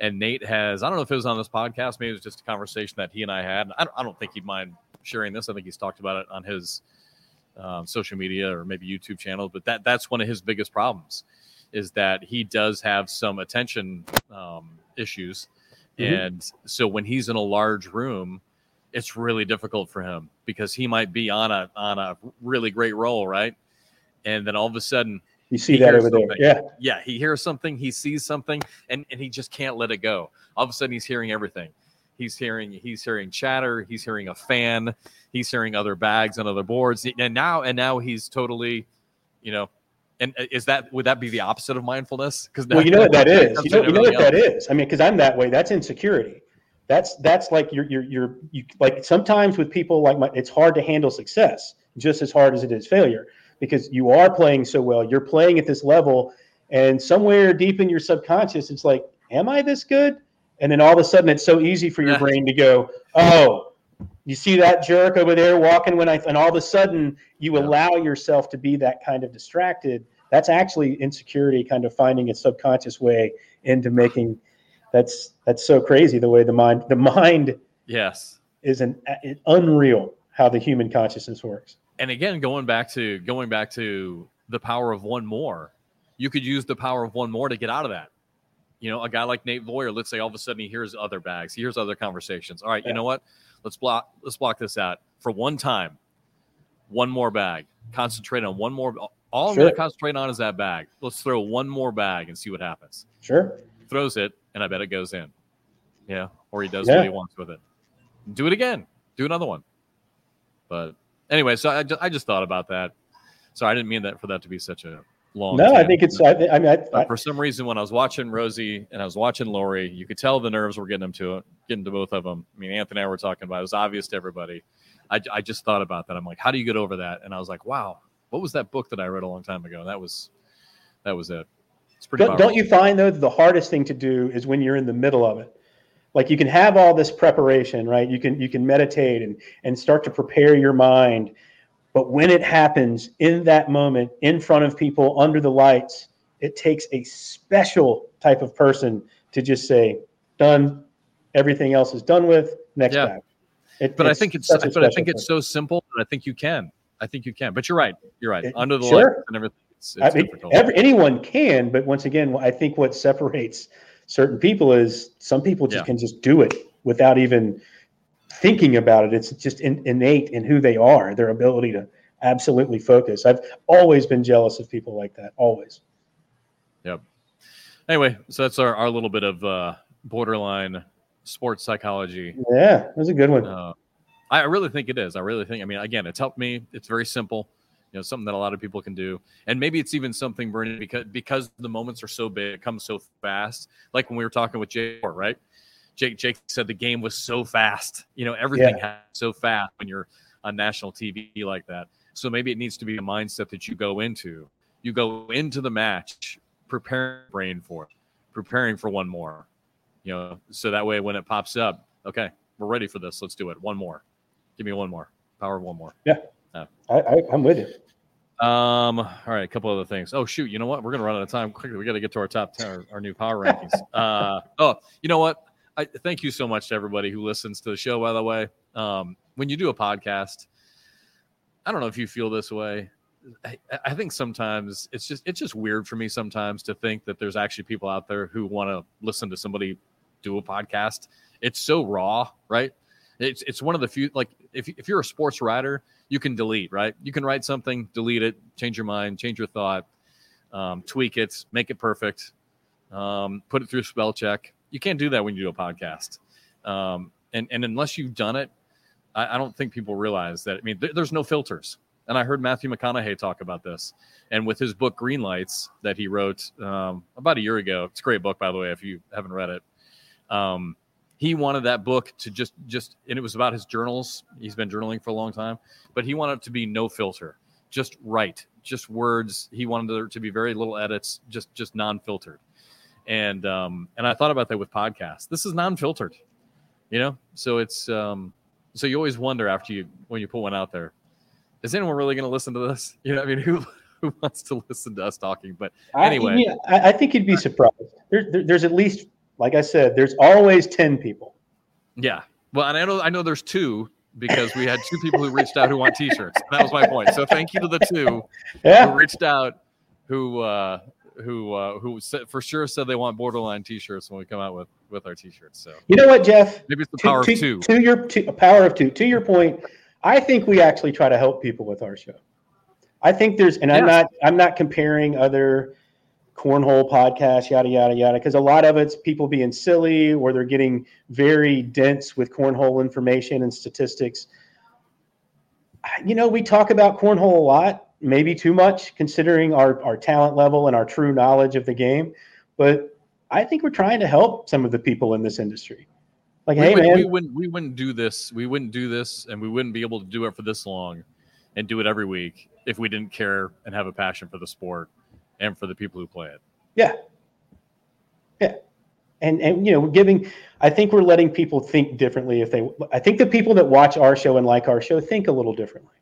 and Nate has I don't know if it was on this podcast, maybe it was just a conversation that he and I had. I don't, I don't think he'd mind sharing this. I think he's talked about it on his um, social media or maybe YouTube channel. But that that's one of his biggest problems is that he does have some attention um, issues, Mhm. and so when he's in a large room, it's really difficult for him because he might be on a on a really great roll, right? And then all of a sudden, you see that over there something. yeah yeah, he hears something, he sees something, and and he just can't let it go. All of a sudden, he's hearing everything. He's hearing he's hearing chatter. He's hearing a fan. He's hearing other bags on other boards. And now and now he's totally, you know, and uh, is that would that be the opposite of mindfulness? Because well you know what that is you know, you know what that is i mean because i'm that way that's insecurity that's that's like you're you're, you're you like sometimes with people like my it's hard to handle success just as hard as it is failure because you are playing so well you're playing at this level and somewhere deep in your subconscious it's like am i this good and then all of a sudden it's so easy for your Yeah. brain to go oh you see that jerk over there walking when i and all of a sudden you Yeah. allow yourself to be that kind of distracted that's actually insecurity kind of finding its subconscious way into making that's that's so crazy the way the mind the mind Yes. is an, an unreal how the human consciousness works And again, going back to going back to the power of one more, you could use the power of one more to get out of that. You know, a guy like Nate Boyer, let's say all of a sudden he hears other bags, he hears other conversations. All right, Yeah. you know what? Let's block let's block this out for one time. One more bag. Concentrate on one more. All I'm going to concentrate on is that bag. Let's throw one more bag and see what happens. sure Throws it, and I bet it goes in. Yeah, or he does Yeah. what he wants with it. Do it again. Do another one. But anyway, so I just, I just thought about that. So I didn't mean that for that to be such a long. No, I think it's. I, I mean, I, for some reason, when I was watching Rosie and I was watching Lori, you could tell the nerves were getting them to getting to both of them. I mean, Anthony and I were talking about it. It was obvious to everybody. I, I just thought about that. I'm like, how do you get over that? And I was like, wow, what was that book that I read a long time ago? That was that was it. It's pretty. don't, don't you find though that the hardest thing to do is when you're in the middle of it? Like you can have all this preparation, right? You can you can meditate and and start to prepare your mind, but when it happens in that moment, in front of people, under the lights, it takes a special type of person to just say, "Done. Everything else is done with. Next Yeah. time." It, But I think it's but I think it's thing. so simple. I think you can. I think you can. But you're right. You're right. It- Under the sure. lights and everything. It's, it's I mean, every, anyone can, but once again, I think what separates certain people is some people just Yeah. can just do it without even thinking about it. It's just in, innate in who they are, their ability to absolutely focus. I've always been jealous of people like that. Always. Yep. Anyway, so that's our, our little bit of uh, borderline sports psychology. Yeah, that was a good one. Uh, I really think it is. I really think. I mean, again, it's helped me. It's very simple. Know, something that a lot of people can do, and maybe it's even something, Bernie, because because the moments are so big, it comes so fast. Like when we were talking with Jake, right? Jake Jake said the game was so fast. You know, everything happens so fast when you're on national TV like that. So maybe it needs to be a mindset that you go into. You go into the match preparing your brain for it, preparing for one more. You know, so that way when it pops up, okay, we're ready for this. Let's do it. One more. Give me one more. Power of one more. I, I, I'm with you. Um, all right, a couple other things. Oh shoot, you know what? We're gonna run out of time quickly. We gotta get to our top ten, our, our new power rankings. Uh oh, you know what? I thank you so much to everybody who listens to the show, by the way. Um, when you do a podcast, I don't know if you feel this way. I, I think sometimes it's just it's just weird for me sometimes to think that there's actually people out there who want to listen to somebody do a podcast. It's so raw, right? It's it's one of the few like if if you're a sports writer, you can delete, right? You can write something, delete it, change your mind, change your thought, um, tweak it, make it perfect, um, put it through spell check. You can't do that when you do a podcast. Um, and and unless you've done it, I, I don't think people realize that. I mean, there, there's no filters. And I heard Matthew McConaughey talk about this. And with his book Green Lights that he wrote um, about a year ago, it's a great book, by the way, if you haven't read it. He wanted that book to just just and it was about his journals. He's been journaling for a long time, but he wanted it to be no filter, just write, just words. He wanted there to be very little edits, just just non-filtered. And um, and I thought about that with podcasts. This is non-filtered, you know. So it's um, so you always wonder after you when you put one out there, is anyone really going to listen to this? You know, I mean, who who wants to listen to us talking? But Anyway. I, yeah, I, I think you'd be surprised. There, there, there's at least, like I said, there's always 10 people. Yeah. Well, and I know I know there's two because we had two people who reached out who want T-shirts. That was my point. So thank you to the two who reached out, who uh, who uh, who said, for sure said they want BoarderLine T-shirts when we come out with with our T-shirts. So You know what, Jeff? maybe it's the to, power to- of two. To your to, power of two. To your point, I think we actually try to help people with our show. I think there's, and I'm not, I'm not comparing other cornhole podcast, yada yada yada, because a lot of it's people being silly or they're getting very dense with cornhole information and statistics. You know, we talk about cornhole a lot, maybe too much, considering our our talent level and our true knowledge of the game. But I think we're trying to help some of the people in this industry. Like, we, hey, would, man, we wouldn't we wouldn't do this. We wouldn't do this, and we wouldn't be able to do it for this long, and do it every week if we didn't care and have a passion for the sport and for the people who play it. Yeah. Yeah. And and you know, we're giving I think we're letting people think differently if they I think the people that watch our show and like our show think a little differently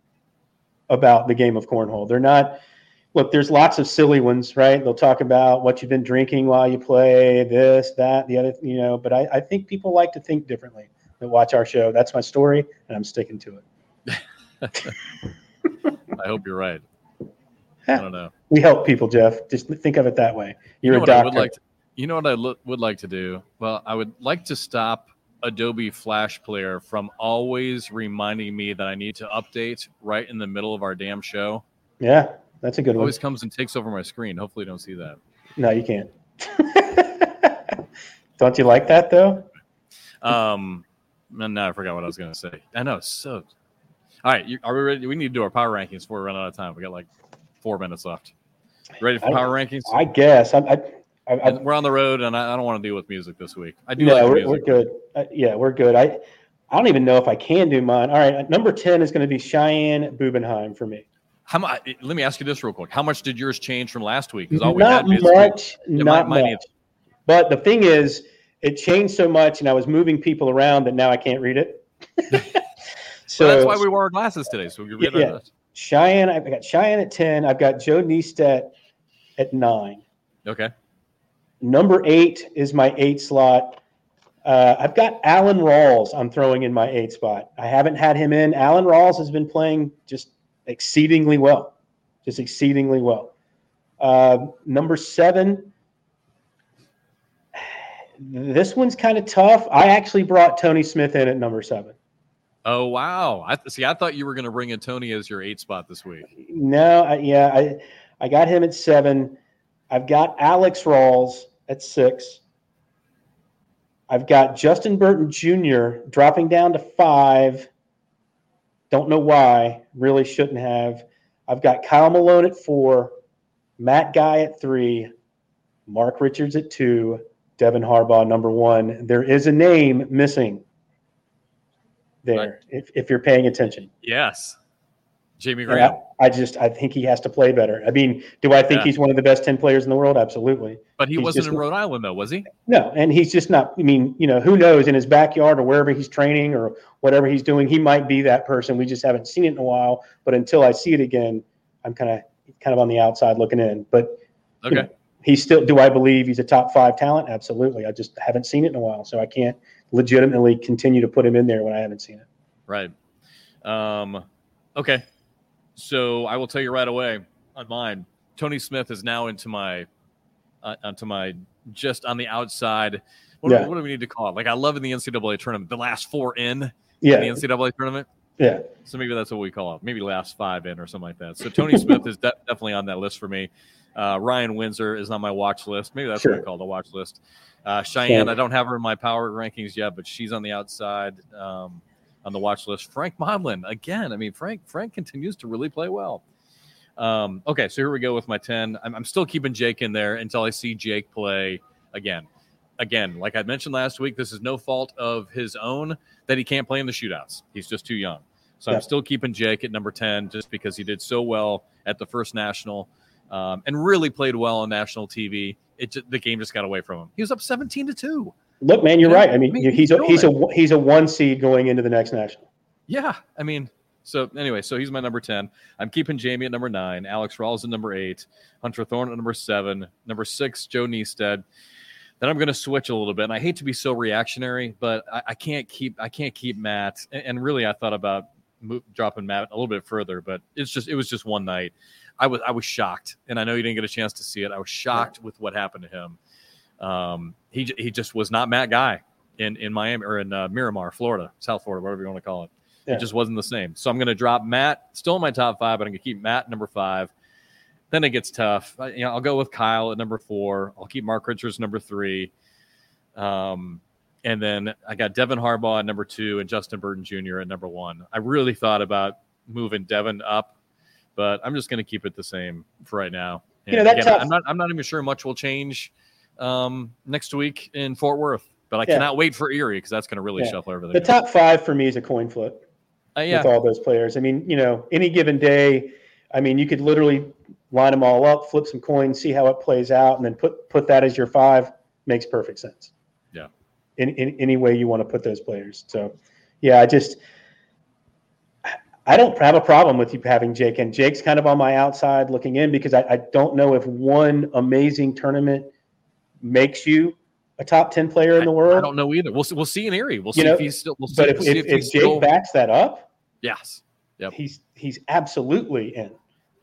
about the game of cornhole. They're not look, there's lots of silly ones, right? They'll talk about what you've been drinking while you play, this, that, the other, you know, but I, I think people like to think differently that watch our show. That's my story, and I'm sticking to it. I hope you're right. I don't know. We help people, Jeff. Just think of it that way. You're you know a doctor. like to, you know what I lo- would like to do? Well, I would like to stop Adobe Flash Player from always reminding me that I need to update right in the middle of our damn show. yeah, that's a good It one. always comes and takes over my screen. Hopefully, you don't see that. No, you can't. Don't you like that though? Um, no, no, I forgot what I was going to say. I know. So, all right, you, are we ready? We need to do our power rankings before we run out of time. We got like four minutes left. Ready for I- power rankings? I guess. I, I, I, we're on the road, and I, I don't want to deal with music this week. I do no, like we're, we're good. Uh, yeah, we're good. I, I don't even know if I can do mine. All right, number ten is going to be Cheyenne Bubenheim for me. How much? Let me ask you this real quick. How much did yours change from last week? All we Not had much. Yeah, not mine- mine much. But the thing is, it changed so much, and I was moving people around that now I can't read it. so So that's why we wore our glasses today, so we could read Yeah. our list. Cheyenne, I've got Cheyenne at ten. I've got Joe Neistat at nine. Okay. Number eight is my eight slot. Uh, I've got Alan Rawls. I'm throwing in my eight spot. I haven't had him in. Alan Rawls has been playing just exceedingly well, just exceedingly well. Uh, number seven. This one's kind of tough. I actually brought Tony Smith in at number seven. Oh wow! I see. I thought you were going to bring in Tony as your eight spot this week. Uh, no, I, yeah, I I got him at seven. I've got Alex Rawls at six. I've got Justin Burton Jr. dropping down to five. Don't know why. Really shouldn't have. I've got Kyle Malone at four, Matt Guy at three, Mark Richards at two, Devin Harbaugh number one. There is a name missing there Right. if, if you're paying attention. Yes, Jamie Graham. I, I just I think he has to play better. I mean, do I think Yeah. he's one of the best ten players in the world? Absolutely. But he he's wasn't in Rhode Island though, was he? No, and he's just not. I mean, you know, who knows in his backyard or wherever he's training or whatever he's doing, he might be that person. We just haven't seen it in a while. But until I see it again, I'm kind of kind of on the outside looking in. But you Okay. know, he's still. Do I believe he's a top five talent? Absolutely. I just haven't seen it in a while, so I can't legitimately continue to put him in there when I haven't seen it. Right. Um, okay. So I will tell you right away on mine. Tony Smith is now into my, uh, onto my just on the outside. What, Yeah. what do we need to call it? Like I love in the NCAA tournament, the last four in Yeah, the NCAA tournament. yeah. So maybe that's what we call it. Maybe last five in or something like that. So Tony Smith is de- definitely on that list for me. Uh, Ryan Windsor is on my watch list. Maybe that's what I call the watch list. Uh, Cheyenne, Sure. I don't have her in my power rankings yet, but she's on the outside um, on the watch list. Frank Modlin again. I mean, Frank Frank continues to really play well. Um, okay, so here we go with my ten. I'm, I'm still keeping Jake in there until I see Jake play again. Again, like I mentioned last week, this is no fault of his own that he can't play in the shootouts. He's just too young. So Yeah. I'm still keeping Jake at number 10 just because he did so well at the first national um, and really played well on national TV. It ju- the game just got away from him. He was up 17 to 2. Look, man, you're Yeah, right. I mean, I mean, he's a he's a he's a one seed going into the next national. Yeah. I mean, so anyway, so he's my number 10. I'm keeping Jamie at number 9, Alex Rawls at number 8, Hunter Thorne at number 7, number 6, Joe Neistat. Then I'm going to switch a little bit. And I hate to be so reactionary, but I, I can't keep I can't keep Matt. And, and really, I thought about dropping Matt a little bit further, but it's just it was just one night. I was I was shocked, and I know you didn't get a chance to see it. I was shocked with what happened to him. Um, he he just was not Matt Guy in in Miami or in uh, Miramar, Florida, South Florida, whatever you want to call it. Yeah. It just wasn't the same. So I'm going to drop Matt still in my top five, but I'm going to keep Matt number five. Then it gets tough. I, you know, I'll go with Kyle at number four. I'll keep Mark Richards number three. Um, and then I got Devin Harbaugh at number two and Justin Burton Jr. at number one. I really thought about moving Devin up, but I'm just going to keep it the same for right now. And You know, that again, tough- I'm not. I'm not even sure much will change um, next week in Fort Worth, but I Yeah. cannot wait for Erie because that's going to really Yeah. shuffle everything. The up. top five for me is a coin flip Uh, yeah, with all those players. I mean, you know, any given day, I mean, you could literally line them all up, flip some coins, see how it plays out, and then put put that as your five. Makes perfect sense. Yeah. In, in any way you want to put those players. So, yeah, I just I don't have a problem with you having Jake, and Jake's kind of on my outside looking in because I, I don't know if one amazing tournament makes you a top ten player in the world. I don't know either. We'll see, we'll see in Erie. We'll You see know, if he's still. We'll see, But if, if, if, if Jake still. backs that up, yes. Yep. he's he's absolutely in.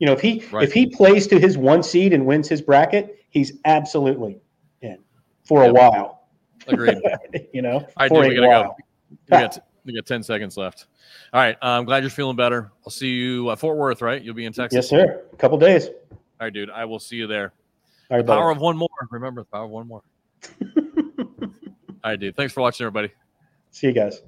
You know, if he Right. if he plays to his one seed and wins his bracket, he's absolutely in for a while. Agreed. you know, right, for dude, we a gotta while. go. We got we got ten seconds left. All right, I'm glad you're feeling better. I'll see you at Fort Worth, right? You'll be in Texas. Yes, sir. A couple days. All right, dude. I will see you there. All right, Power buddy. of one more. Remember the power of one more. All right, dude. Thanks for watching, everybody. See you guys.